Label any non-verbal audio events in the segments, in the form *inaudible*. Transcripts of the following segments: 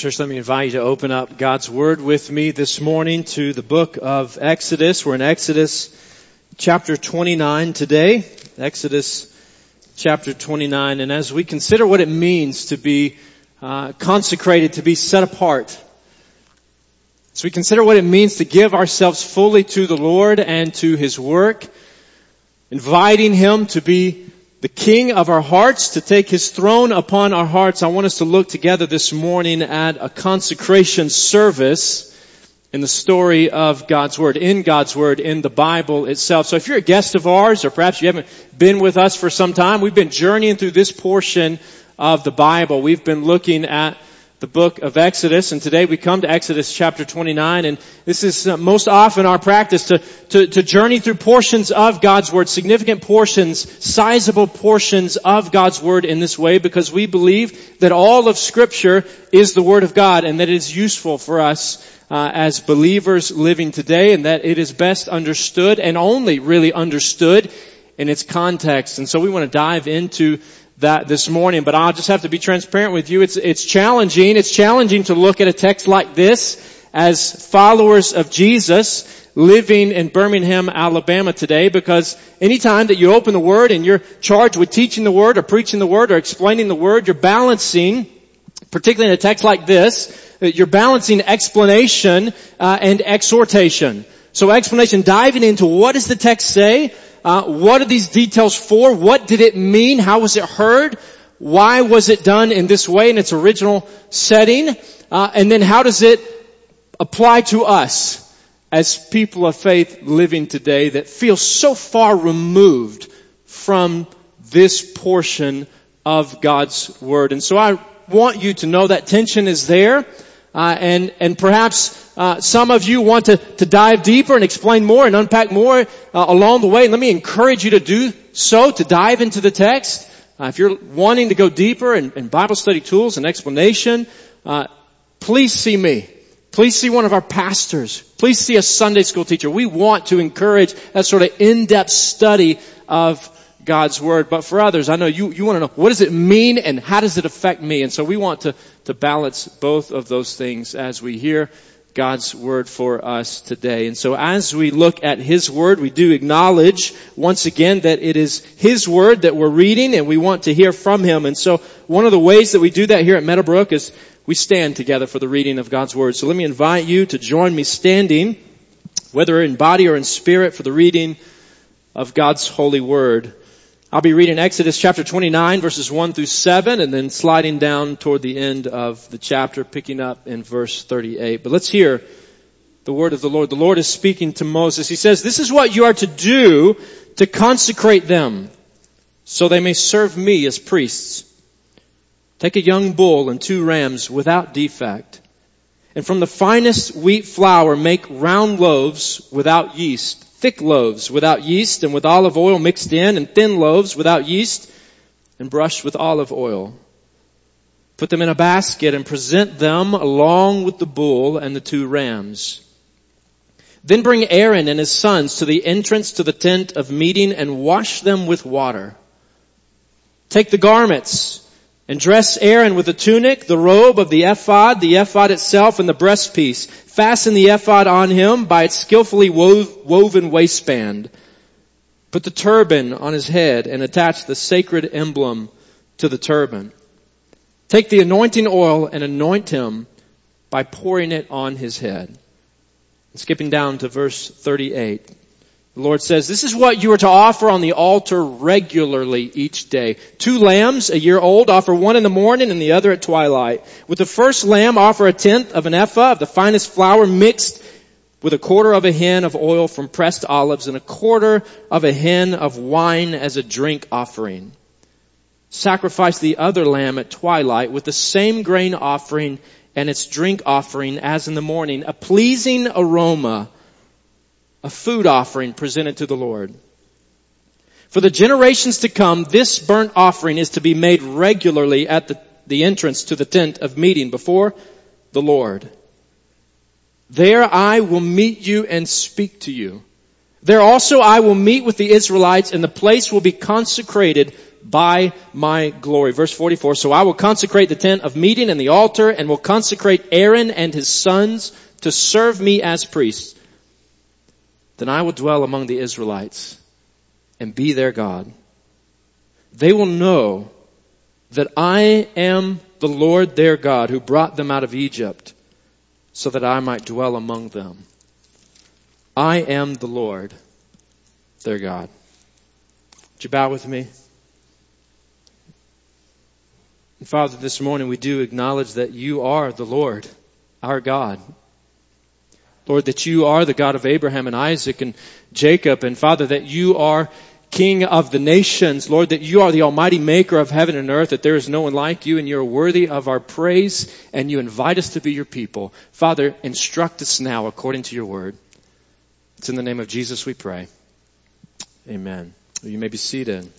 church, let me invite you to open up God's Word with me this morning to the book of Exodus. We're in Exodus chapter 29 today. Exodus chapter 29. And as we consider what it means to be uh, consecrated, to be set apart, as we consider what it means to give ourselves fully to the Lord and to His work, inviting Him to be the King of our hearts, to take His throne upon our hearts, I want us to look together this morning at a consecration service in the story of God's Word, in God's Word, in the Bible itself. So if you're a guest of ours, or perhaps you haven't been with us for some time, we've been journeying through this portion of the Bible. We've been looking at the book of Exodus, and today we come to Exodus chapter 29, and this is uh, most often our practice to, to, to, journey through portions of God's Word, significant portions, sizable portions of God's Word in this way, because we believe that all of Scripture is the Word of God, and that it is useful for us uh, as believers living today, and that it is best understood and only really understood in its context. And so we want to dive into that this morning, but I'll just have to be transparent with you. It's, it's challenging. It's challenging to look at a text like this as followers of Jesus living in Birmingham, Alabama today because anytime that you open the Word and you're charged with teaching the Word or preaching the Word or explaining the Word, you're balancing, particularly in a text like this, you're balancing explanation uh, and exhortation. So explanation, diving into what does the text say, uh, what are these details for? What did it mean? How was it heard? Why was it done in this way in its original setting? Uh, and then how does it apply to us as people of faith living today that feel so far removed from this portion of God's Word? And so I want you to know that tension is there. Uh, and and perhaps uh, some of you want to, to dive deeper and explain more and unpack more uh, along the way. let me encourage you to do so, to dive into the text. Uh, if you're wanting to go deeper in, in Bible study tools and explanation, uh, please see me. Please see one of our pastors. Please see a Sunday school teacher. We want to encourage that sort of in-depth study of God's Word. But for others, I know you, you want to know what does it mean and how does it affect me? And so we want to, to balance both of those things as we hear God's Word for us today. And so as we look at His Word, we do acknowledge once again that it is His Word that we're reading and we want to hear from Him. And so one of the ways that we do that here at Meadowbrook is we stand together for the reading of God's Word. So let me invite you to join me standing, whether in body or in spirit, for the reading of God's holy Word. I'll be reading Exodus chapter 29 verses 1 through 7 and then sliding down toward the end of the chapter picking up in verse 38. But let's hear the word of the Lord. The Lord is speaking to Moses. He says, this is what you are to do to consecrate them so they may serve me as priests. Take a young bull and two rams without defect. And from the finest wheat flour make round loaves without yeast thick loaves without yeast and with olive oil mixed in, and thin loaves without yeast and brushed with olive oil. Put them in a basket and present them along with the bull and the two rams. Then bring Aaron and his sons to the entrance to the tent of meeting and wash them with water. Take the garments and dress Aaron with the tunic, the robe of the ephod, the ephod itself, and the breastpiece. Fasten the ephod on him by its skillfully woven waistband. Put the turban on his head and attach the sacred emblem to the turban. Take the anointing oil and anoint him by pouring it on his head. Skipping down to verse 38. The Lord says, this is what you are to offer on the altar regularly each day. Two lambs, a year old, offer one in the morning and the other at twilight. With the first lamb, offer a tenth of an ephah of the finest flour mixed with a quarter of a hin of oil from pressed olives and a quarter of a hin of wine as a drink offering. Sacrifice the other lamb at twilight with the same grain offering and its drink offering as in the morning, a pleasing aroma a food offering presented to the Lord. For the generations to come, this burnt offering is to be made regularly at the, the entrance to the tent of meeting before the Lord. There I will meet you and speak to you. There also I will meet with the Israelites and the place will be consecrated by my glory. Verse 44, so I will consecrate the tent of meeting and the altar and will consecrate Aaron and his sons to serve me as priests. Then I will dwell among the Israelites and be their God. They will know that I am the Lord their God who brought them out of Egypt so that I might dwell among them. I am the Lord their God. Would you bow with me? And Father, this morning we do acknowledge that you are the Lord, our God. Lord, that you are the God of Abraham and Isaac and Jacob, and Father, that you are King of the nations. Lord, that you are the almighty maker of heaven and earth, that there is no one like you, and you're worthy of our praise, and you invite us to be your people. Father, instruct us now according to your word. It's in the name of Jesus we pray. Amen. You may be seated.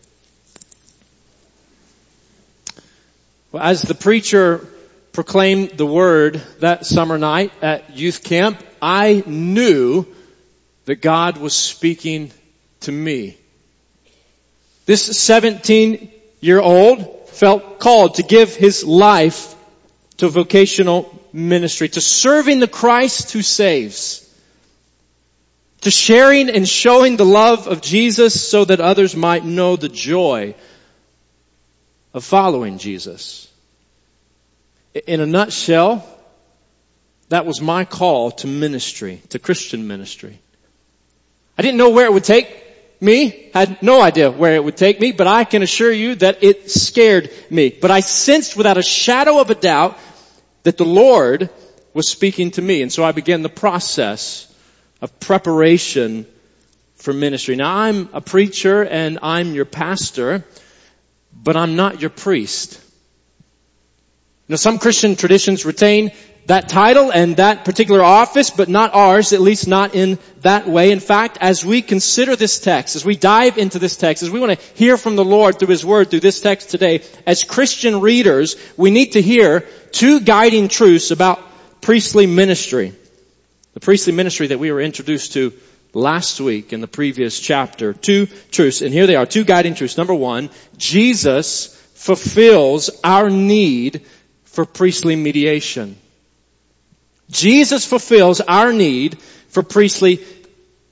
Well, as the preacher proclaimed the word that summer night at youth camp, I knew that God was speaking to me. This 17 year old felt called to give his life to vocational ministry, to serving the Christ who saves, to sharing and showing the love of Jesus so that others might know the joy of following Jesus. In a nutshell, that was my call to ministry, to Christian ministry. I didn't know where it would take me, had no idea where it would take me, but I can assure you that it scared me. But I sensed without a shadow of a doubt that the Lord was speaking to me. And so I began the process of preparation for ministry. Now I'm a preacher and I'm your pastor, but I'm not your priest. Now some Christian traditions retain that title and that particular office, but not ours, at least not in that way. In fact, as we consider this text, as we dive into this text, as we want to hear from the Lord through His Word through this text today, as Christian readers, we need to hear two guiding truths about priestly ministry. The priestly ministry that we were introduced to last week in the previous chapter. Two truths, and here they are, two guiding truths. Number one, Jesus fulfills our need for priestly mediation. Jesus fulfills our need for priestly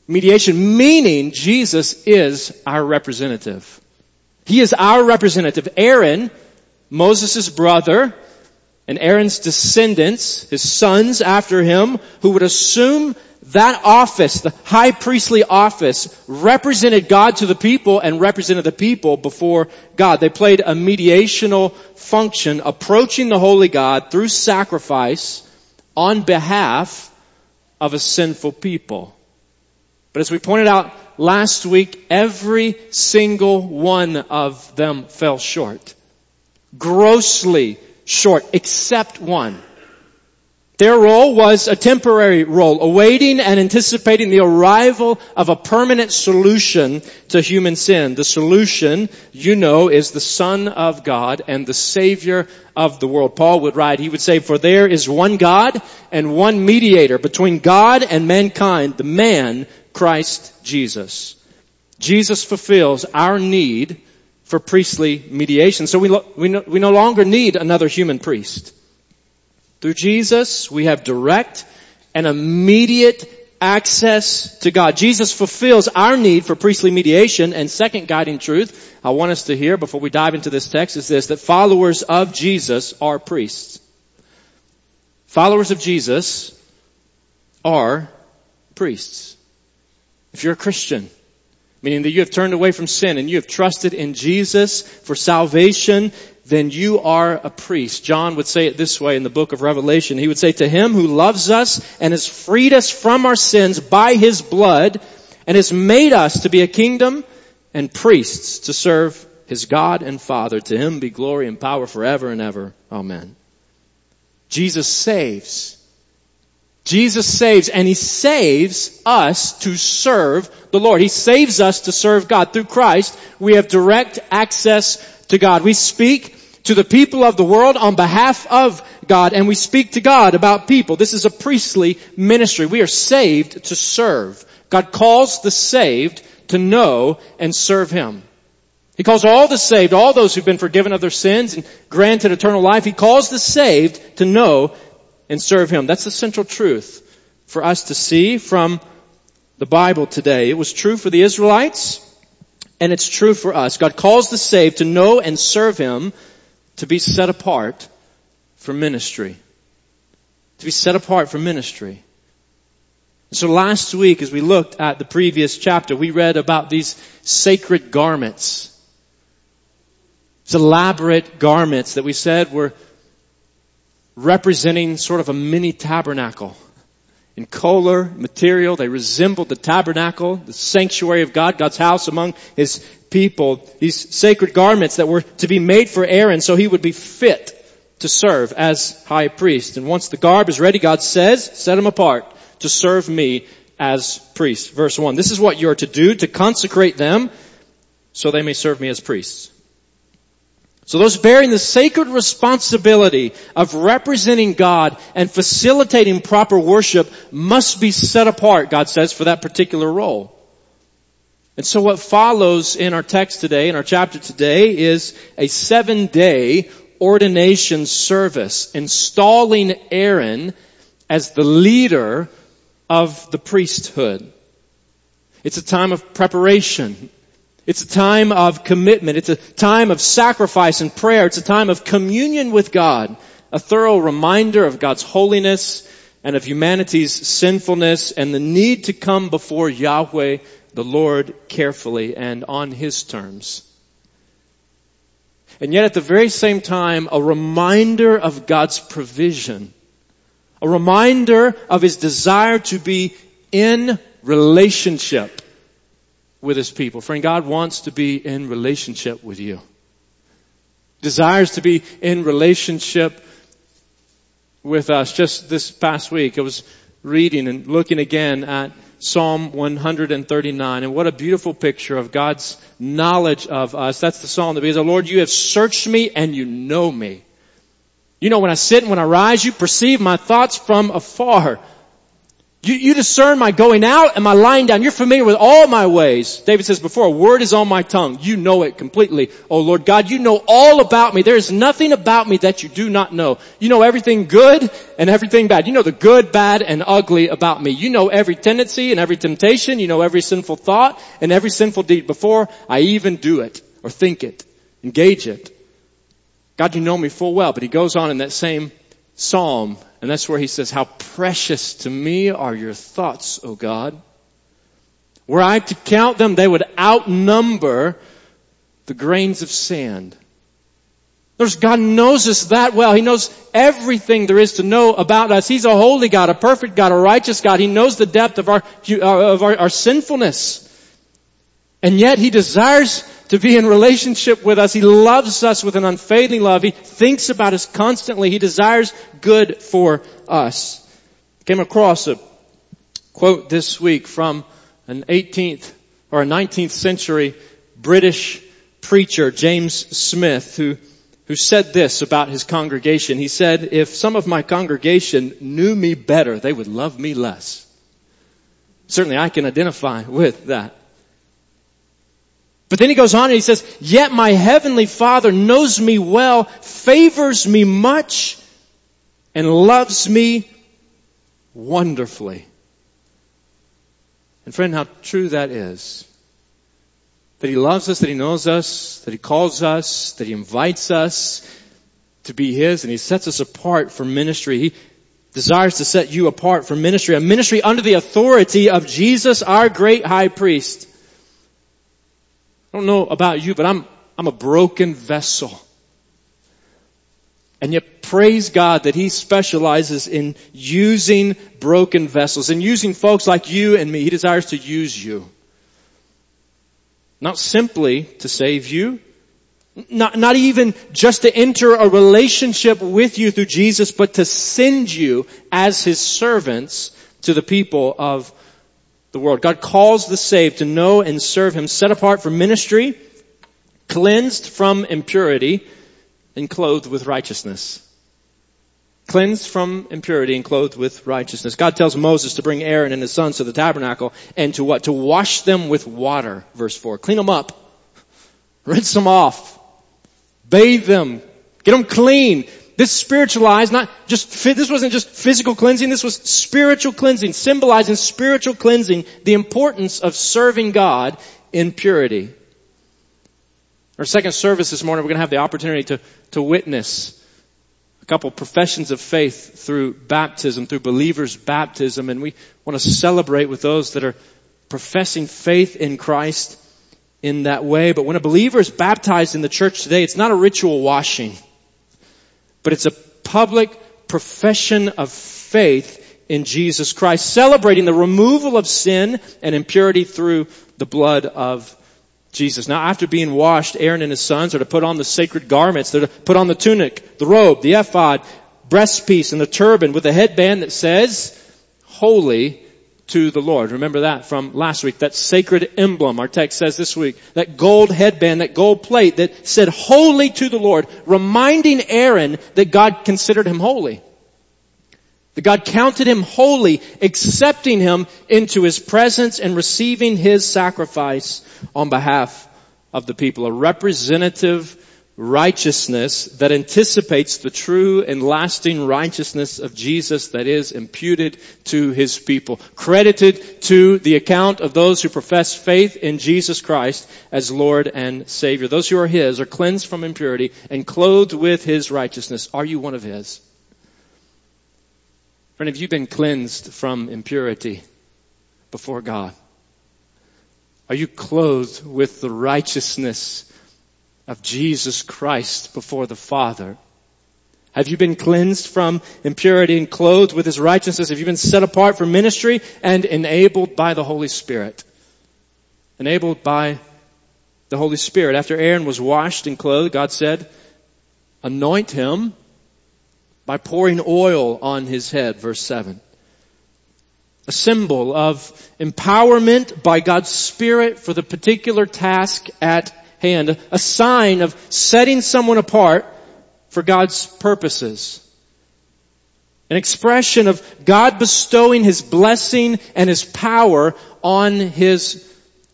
mediation, meaning Jesus is our representative. He is our representative. Aaron, Moses' brother, and Aaron's descendants, his sons after him, who would assume that office, the high priestly office, represented God to the people and represented the people before God. They played a mediational function, approaching the holy God through sacrifice on behalf of a sinful people. But as we pointed out last week, every single one of them fell short. Grossly short, except one. Their role was a temporary role, awaiting and anticipating the arrival of a permanent solution to human sin. The solution, you know, is the Son of God and the Savior of the world. Paul would write, he would say, for there is one God and one mediator between God and mankind, the man, Christ Jesus. Jesus fulfills our need for priestly mediation. So we, lo- we, no, we no longer need another human priest. Through Jesus, we have direct and immediate access to God. Jesus fulfills our need for priestly mediation. And second guiding truth I want us to hear before we dive into this text is this, that followers of Jesus are priests. Followers of Jesus are priests. If you're a Christian, meaning that you have turned away from sin and you have trusted in Jesus for salvation, then you are a priest. John would say it this way in the book of Revelation. He would say, to him who loves us and has freed us from our sins by his blood and has made us to be a kingdom and priests to serve his God and Father. To him be glory and power forever and ever. Amen. Jesus saves. Jesus saves and He saves us to serve the Lord. He saves us to serve God. Through Christ, we have direct access to God. We speak to the people of the world on behalf of God and we speak to God about people. This is a priestly ministry. We are saved to serve. God calls the saved to know and serve Him. He calls all the saved, all those who've been forgiven of their sins and granted eternal life, he calls the saved to know and serve him. That's the central truth for us to see from the Bible today. It was true for the Israelites, and it's true for us. God calls the saved to know and serve him, to be set apart for ministry. To be set apart for ministry. So last week, as we looked at the previous chapter, we read about these sacred garments. These elaborate garments that we said were representing sort of a mini tabernacle. In color, material, they resembled the tabernacle, the sanctuary of God, God's house among His people. These sacred garments that were to be made for Aaron so he would be fit to serve as high priest. And once the garb is ready, God says, set him apart to serve me as priest. Verse 1. This is what you are to do to consecrate them so they may serve me as priests. So those bearing the sacred responsibility of representing God and facilitating proper worship must be set apart, God says, for that particular role. And so what follows in our text today, in our chapter today, is a seven day ordination service, installing Aaron as the leader of the priesthood. It's a time of preparation. It's a time of commitment. It's a time of sacrifice and prayer. It's a time of communion with God. A thorough reminder of God's holiness and of humanity's sinfulness and the need to come before Yahweh, the Lord, carefully and on His terms. And yet at the very same time, a reminder of God's provision a reminder of his desire to be in relationship with his people. Friend, God wants to be in relationship with you. Desires to be in relationship with us. Just this past week, I was reading and looking again at Psalm 139 and what a beautiful picture of God's knowledge of us. That's the psalm that begins, Lord, you have searched me and you know me. You know, when I sit and when I rise, you perceive my thoughts from afar. You, you, discern my going out and my lying down. You're familiar with all my ways. David says before, a word is on my tongue. You know it completely. Oh Lord God, you know all about me. There is nothing about me that you do not know. You know everything good and everything bad. You know the good, bad, and ugly about me. You know every tendency and every temptation. You know every sinful thought and every sinful deed before I even do it or think it, engage it. God, you know me full well. But he goes on in that same psalm, and that's where he says, how precious to me are your thoughts, O God. Were I to count them, they would outnumber the grains of sand. Notice God knows us that well. He knows everything there is to know about us. He's a holy God, a perfect God, a righteous God. He knows the depth of our, of our, our sinfulness. And yet He desires to be in relationship with us. He loves us with an unfailing love. He thinks about us constantly. He desires good for us. Came across a quote this week from an 18th or a 19th century British preacher, James Smith, who who said this about his congregation. He said, if some of my congregation knew me better, they would love me less. Certainly I can identify with that. But then he goes on and he says, yet my heavenly father knows me well, favors me much, and loves me wonderfully. And friend, how true that is. That he loves us, that he knows us, that he calls us, that he invites us to be his, and he sets us apart for ministry. He desires to set you apart for ministry, a ministry under the authority of Jesus, our great high priest. I don't know about you, but I'm, I'm a broken vessel. And yet praise God that He specializes in using broken vessels and using folks like you and me. He desires to use you. Not simply to save you, not, not even just to enter a relationship with you through Jesus, but to send you as His servants to the people of the world. God calls the saved to know and serve Him, set apart for ministry, cleansed from impurity, and clothed with righteousness. Cleansed from impurity and clothed with righteousness. God tells Moses to bring Aaron and his sons to the tabernacle and to what? To wash them with water, verse 4. Clean them up. *laughs* Rinse them off. Bathe them. Get them clean. This spiritualized, not just, this wasn't just physical cleansing, this was spiritual cleansing, symbolizing spiritual cleansing, the importance of serving God in purity. Our second service this morning, we're going to have the opportunity to, to witness a couple professions of faith through baptism, through believers' baptism, and we want to celebrate with those that are professing faith in Christ in that way. But when a believer is baptized in the church today, it's not a ritual washing, but it's a public profession of faith in Jesus Christ, celebrating the removal of sin and impurity through the blood of Jesus. Now after being washed, Aaron and his sons are to put on the sacred garments. They're to put on the tunic, the robe, the ephod, breastpiece, and the turban with a headband that says, Holy to the Lord. Remember that from last week, that sacred emblem. Our text says this week, that gold headband, that gold plate that said holy to the Lord, reminding Aaron that God considered him holy. That God counted him holy, accepting him into his presence and receiving his sacrifice on behalf of the people. A representative righteousness that anticipates the true and lasting righteousness of Jesus that is imputed to his people, credited to the account of those who profess faith in Jesus Christ as Lord and Savior. Those who are his are cleansed from impurity and clothed with his righteousness. Are you one of his? Friend, have you been cleansed from impurity before God? Are you clothed with the righteousness of Jesus Christ before the Father? Have you been cleansed from impurity and clothed with His righteousness? Have you been set apart for ministry and enabled by the Holy Spirit? Enabled by the Holy Spirit. After Aaron was washed and clothed, God said, anoint him by pouring oil on his head, verse 7. A symbol of empowerment by God's Spirit for the particular task at hand, a sign of setting someone apart for God's purposes. An expression of God bestowing His blessing and His power on His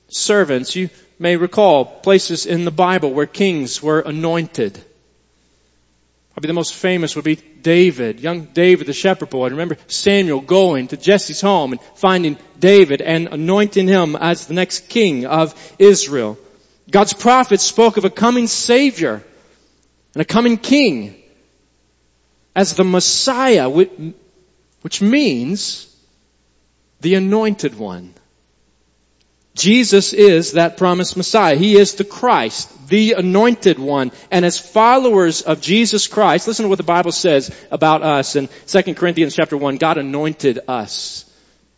servants. You may recall places in the Bible where kings were anointed. Probably the most famous would be David, young David the shepherd boy. I Remember Samuel going to Jesse's home and finding David and anointing him as the next king of Israel. God's prophets spoke of a coming Savior and a coming King as the Messiah, which means the anointed one. Jesus is that promised Messiah. He is the Christ, the anointed one. And as followers of Jesus Christ, listen to what the Bible says about us in 2 Corinthians chapter 1. God anointed us.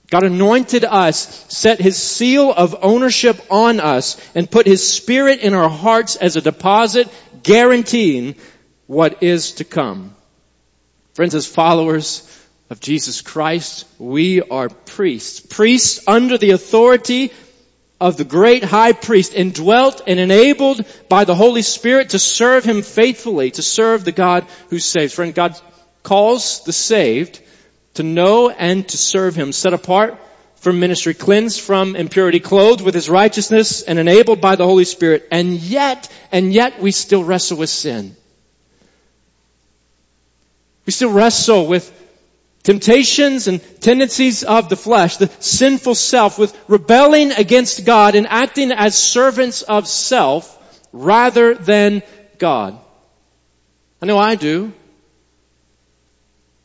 God anointed us, set His seal of ownership on us, and put His Spirit in our hearts as a deposit, guaranteeing what is to come. Friends, as followers of Jesus Christ, we are priests. Priests under the authority of the great high priest, indwelt and enabled by the Holy Spirit to serve Him faithfully, to serve the God who saves. Friend, God calls the saved to know and to serve Him, set apart for ministry, cleansed from impurity, clothed with His righteousness and enabled by the Holy Spirit. And yet, and yet we still wrestle with sin. We still wrestle with temptations and tendencies of the flesh, the sinful self, with rebelling against God and acting as servants of self rather than God. I know I do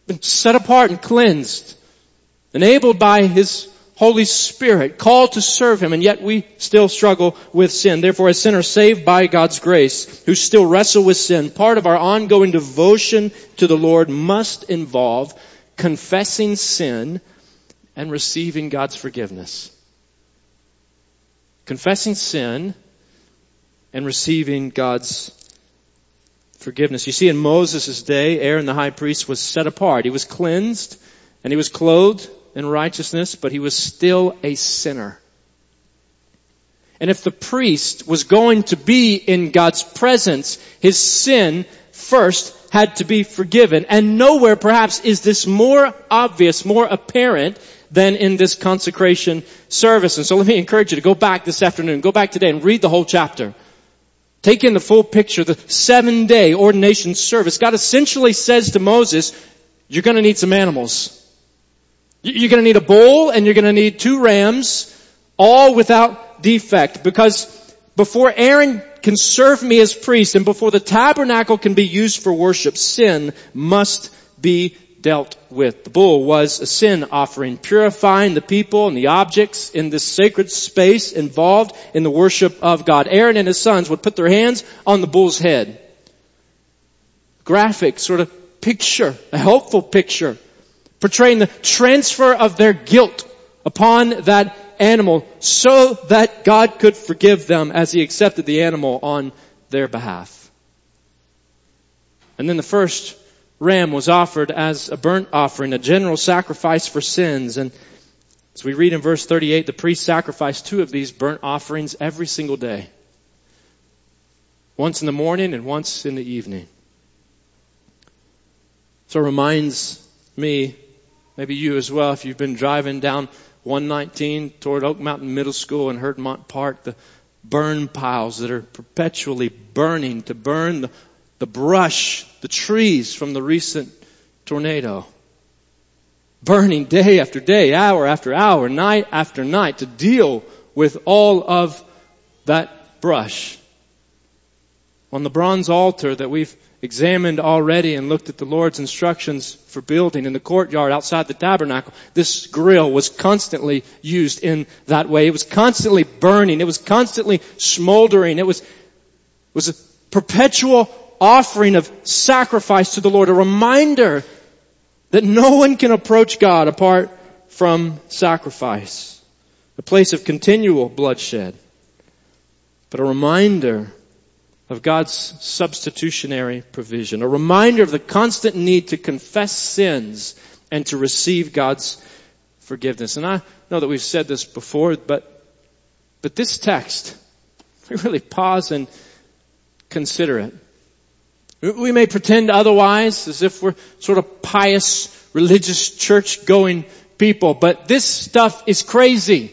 been set apart and cleansed, enabled by His Holy Spirit, called to serve Him, and yet we still struggle with sin. Therefore, as sinners saved by God's grace, who still wrestle with sin, part of our ongoing devotion to the Lord must involve confessing sin and receiving God's forgiveness. Confessing sin and receiving God's forgiveness. You see, in Moses' day, Aaron the high priest was set apart. He was cleansed and he was clothed in righteousness, but he was still a sinner. And if the priest was going to be in God's presence, his sin first had to be forgiven. And nowhere perhaps is this more obvious, more apparent than in this consecration service. And so let me encourage you to go back this afternoon, go back today and read the whole chapter. Take in the full picture, the seven day ordination service. God essentially says to Moses, you're gonna need some animals. You're gonna need a bull and you're gonna need two rams, all without defect, because before Aaron can serve me as priest and before the tabernacle can be used for worship, sin must be dealt with. The bull was a sin offering, purifying the people and the objects in this sacred space involved in the worship of God. Aaron and his sons would put their hands on the bull's head. Graphic sort of picture, a helpful picture, portraying the transfer of their guilt upon that animal so that God could forgive them as he accepted the animal on their behalf. And then the first ram was offered as a burnt offering, a general sacrifice for sins. And as we read in verse 38, the priest sacrificed two of these burnt offerings every single day. Once in the morning and once in the evening. So it reminds me, maybe you as well, if you've been driving down 119 toward Oak Mountain Middle School and Heardmont Park, the burn piles that are perpetually burning to burn the the brush, the trees from the recent tornado. Burning day after day, hour after hour, night after night to deal with all of that brush. On the bronze altar that we've examined already and looked at the Lord's instructions for building in the courtyard outside the tabernacle, this grill was constantly used in that way. It was constantly burning. It was constantly smoldering. It was, was a perpetual offering of sacrifice to the Lord, a reminder that no one can approach God apart from sacrifice. A place of continual bloodshed. But a reminder of God's substitutionary provision. A reminder of the constant need to confess sins and to receive God's forgiveness. And I know that we've said this before, but, but this text, *laughs* we really pause and consider it. We may pretend otherwise as if we're sort of pious, religious, church going people, but this stuff is crazy.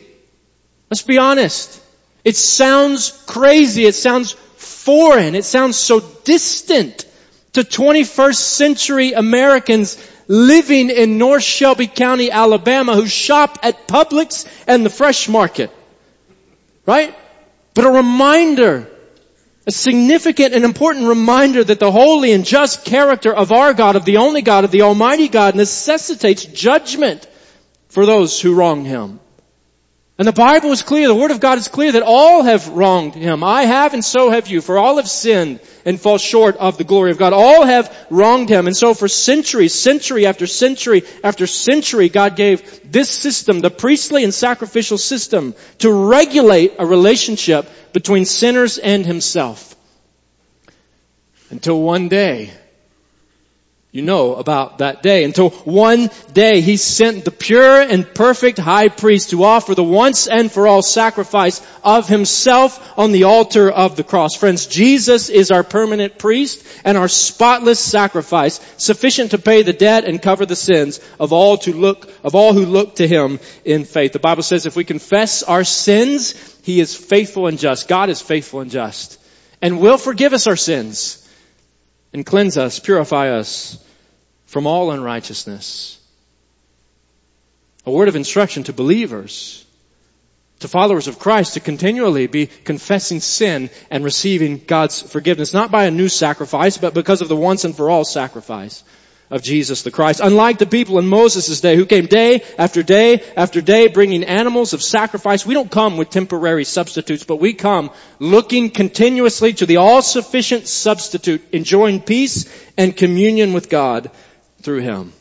Let's be honest. It sounds crazy. It sounds foreign. It sounds so distant to 21st century Americans living in North Shelby County, Alabama who shop at Publix and the fresh market. Right? But a reminder a significant and important reminder that the holy and just character of our God, of the only God, of the Almighty God necessitates judgment for those who wrong Him. And the Bible is clear, the Word of God is clear that all have wronged Him. I have and so have you, for all have sinned and fall short of the glory of God. All have wronged Him. And so for centuries, century after century after century, God gave this system, the priestly and sacrificial system, to regulate a relationship between sinners and Himself. Until one day, you know about that day. Until one day he sent the pure and perfect high priest to offer the once and for all sacrifice of himself on the altar of the cross. Friends, Jesus is our permanent priest and our spotless sacrifice, sufficient to pay the debt and cover the sins of all to look, of all who look to him in faith. The Bible says if we confess our sins, he is faithful and just. God is faithful and just and will forgive us our sins and cleanse us, purify us from all unrighteousness. A word of instruction to believers, to followers of Christ to continually be confessing sin and receiving God's forgiveness, not by a new sacrifice, but because of the once and for all sacrifice of Jesus the Christ. Unlike the people in Moses' day who came day after day after day bringing animals of sacrifice, we don't come with temporary substitutes, but we come looking continuously to the all-sufficient substitute, enjoying peace and communion with God through Him.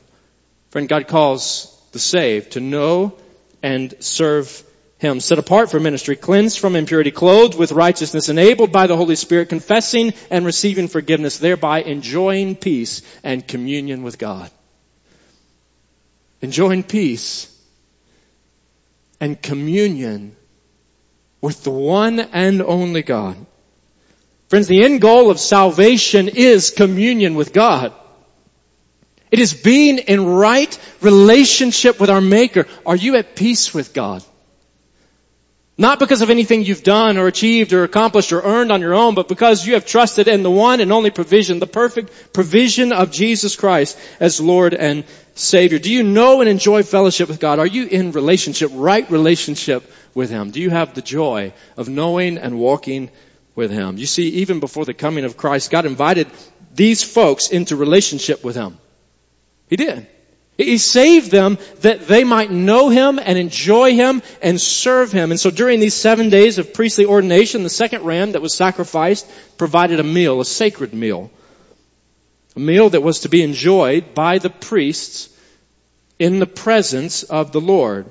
Friend, God calls the saved to know and serve him, set apart for ministry, cleansed from impurity, clothed with righteousness, enabled by the Holy Spirit, confessing and receiving forgiveness, thereby enjoying peace and communion with God. Enjoying peace and communion with the one and only God. Friends, the end goal of salvation is communion with God. It is being in right relationship with our Maker. Are you at peace with God? Not because of anything you've done or achieved or accomplished or earned on your own, but because you have trusted in the one and only provision, the perfect provision of Jesus Christ as Lord and Savior. Do you know and enjoy fellowship with God? Are you in relationship, right relationship with Him? Do you have the joy of knowing and walking with Him? You see, even before the coming of Christ, God invited these folks into relationship with Him. He did. He saved them that they might know Him and enjoy Him and serve Him. And so during these seven days of priestly ordination, the second ram that was sacrificed provided a meal, a sacred meal. A meal that was to be enjoyed by the priests in the presence of the Lord.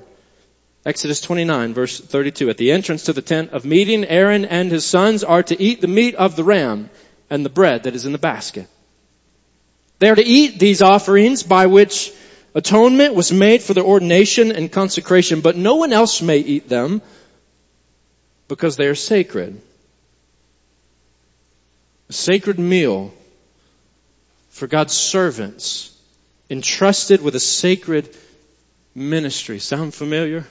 Exodus 29 verse 32. At the entrance to the tent of meeting, Aaron and his sons are to eat the meat of the ram and the bread that is in the basket. They are to eat these offerings by which Atonement was made for their ordination and consecration, but no one else may eat them because they are sacred. A sacred meal for God's servants entrusted with a sacred ministry. Sound familiar?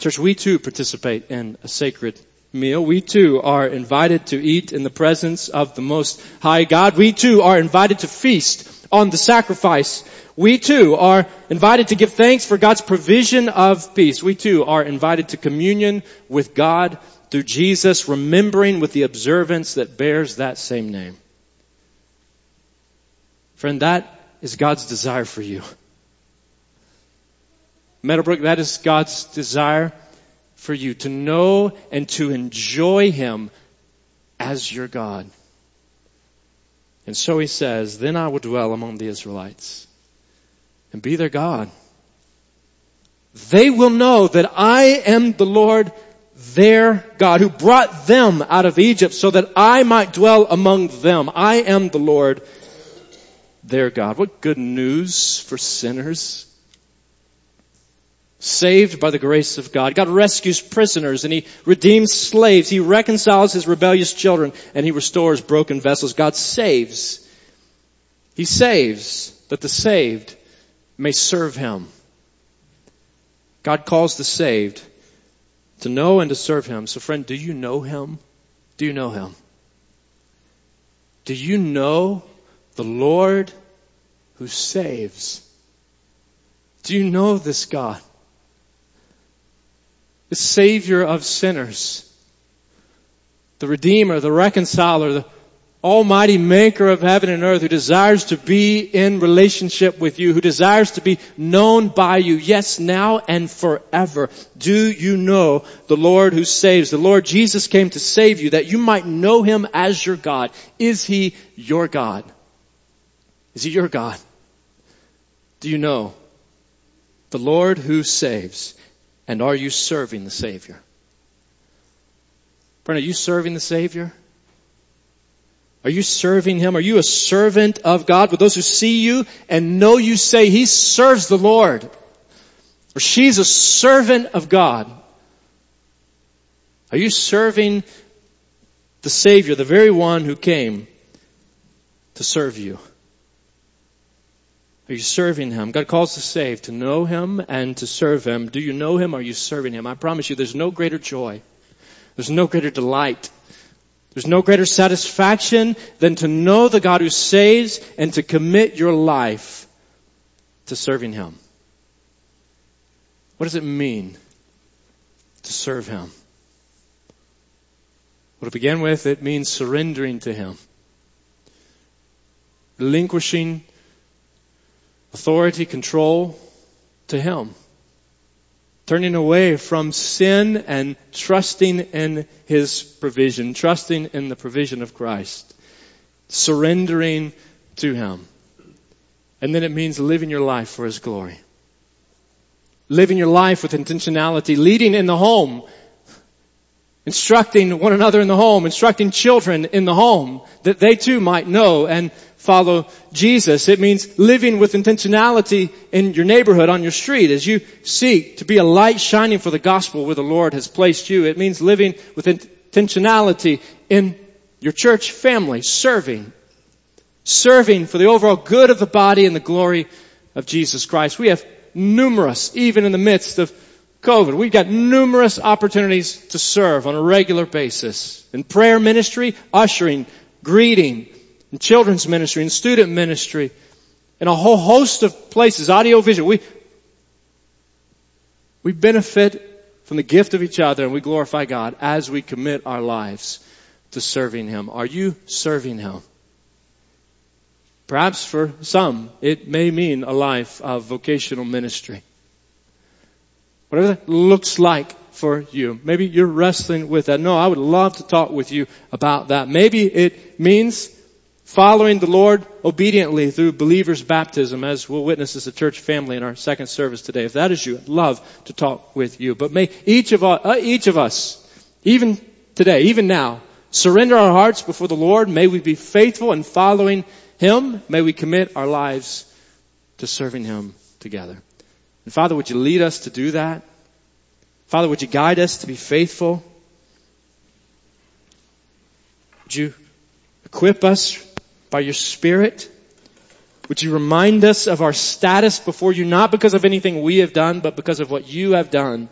Church, we too participate in a sacred meal. We too are invited to eat in the presence of the Most High God. We too are invited to feast on the sacrifice. We too are invited to give thanks for God's provision of peace. We too are invited to communion with God through Jesus, remembering with the observance that bears that same name. Friend, that is God's desire for you. Meadowbrook, that is God's desire for you to know and to enjoy Him as your God. And so he says, then I will dwell among the Israelites and be their God. They will know that I am the Lord their God who brought them out of Egypt so that I might dwell among them. I am the Lord their God. What good news for sinners saved by the grace of God. God rescues prisoners and He redeems slaves. He reconciles His rebellious children and He restores broken vessels. God saves. He saves that the saved may serve Him. God calls the saved to know and to serve Him. So friend, do you know Him? Do you know Him? Do you know the Lord who saves? Do you know this God? The Savior of sinners, the Redeemer, the Reconciler, the Almighty Maker of heaven and earth who desires to be in relationship with you, who desires to be known by you, yes, now and forever. Do you know the Lord who saves? The Lord Jesus came to save you that you might know Him as your God. Is He your God? Is He your God? Do you know the Lord who saves? And are you serving the Savior? Friend, are you serving the Savior? Are you serving Him? Are you a servant of God? With those who see you and know you say, He serves the Lord. Or she's a servant of God. Are you serving the Savior, the very one who came to serve you? Are you serving Him? God calls to save, to know Him and to serve Him. Do you know Him? Are you serving Him? I promise you there's no greater joy. There's no greater delight. There's no greater satisfaction than to know the God who saves and to commit your life to serving Him. What does it mean to serve Him? Well, to begin with, it means surrendering to Him. Relinquishing authority, control to Him. Turning away from sin and trusting in His provision, trusting in the provision of Christ. Surrendering to Him. And then it means living your life for His glory. Living your life with intentionality, leading in the home, instructing one another in the home, instructing children in the home, that they too might know and follow Jesus. It means living with intentionality in your neighborhood, on your street, as you seek to be a light shining for the gospel where the Lord has placed you. It means living with intentionality in your church family, serving. Serving for the overall good of the body and the glory of Jesus Christ. We have numerous, even in the midst of COVID, we've got numerous opportunities to serve on a regular basis. In prayer ministry, ushering, greeting, in children's ministry, and student ministry, and a whole host of places, audio, visual. We, we benefit from the gift of each other and we glorify God as we commit our lives to serving Him. Are you serving Him? Perhaps for some, it may mean a life of vocational ministry. Whatever that looks like for you. Maybe you're wrestling with that. No, I would love to talk with you about that. Maybe it means following the Lord obediently through believers' baptism, as we'll witness as a church family in our second service today. If that is you, I'd love to talk with you. But may each of us, uh, each of us, even today, even now, surrender our hearts before the Lord. May we be faithful in following Him. May we commit our lives to serving Him together. And Father, would you lead us to do that? Father, would you guide us to be faithful? Would you equip us by your Spirit? Would you remind us of our status before you, not because of anything we have done, but because of what you have done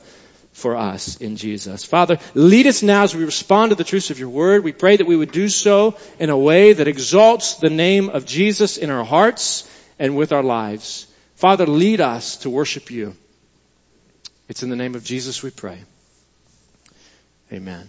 for us in Jesus. Father, lead us now as we respond to the truths of your word. We pray that we would do so in a way that exalts the name of Jesus in our hearts and with our lives. Father, lead us to worship you. It's in the name of Jesus we pray. Amen.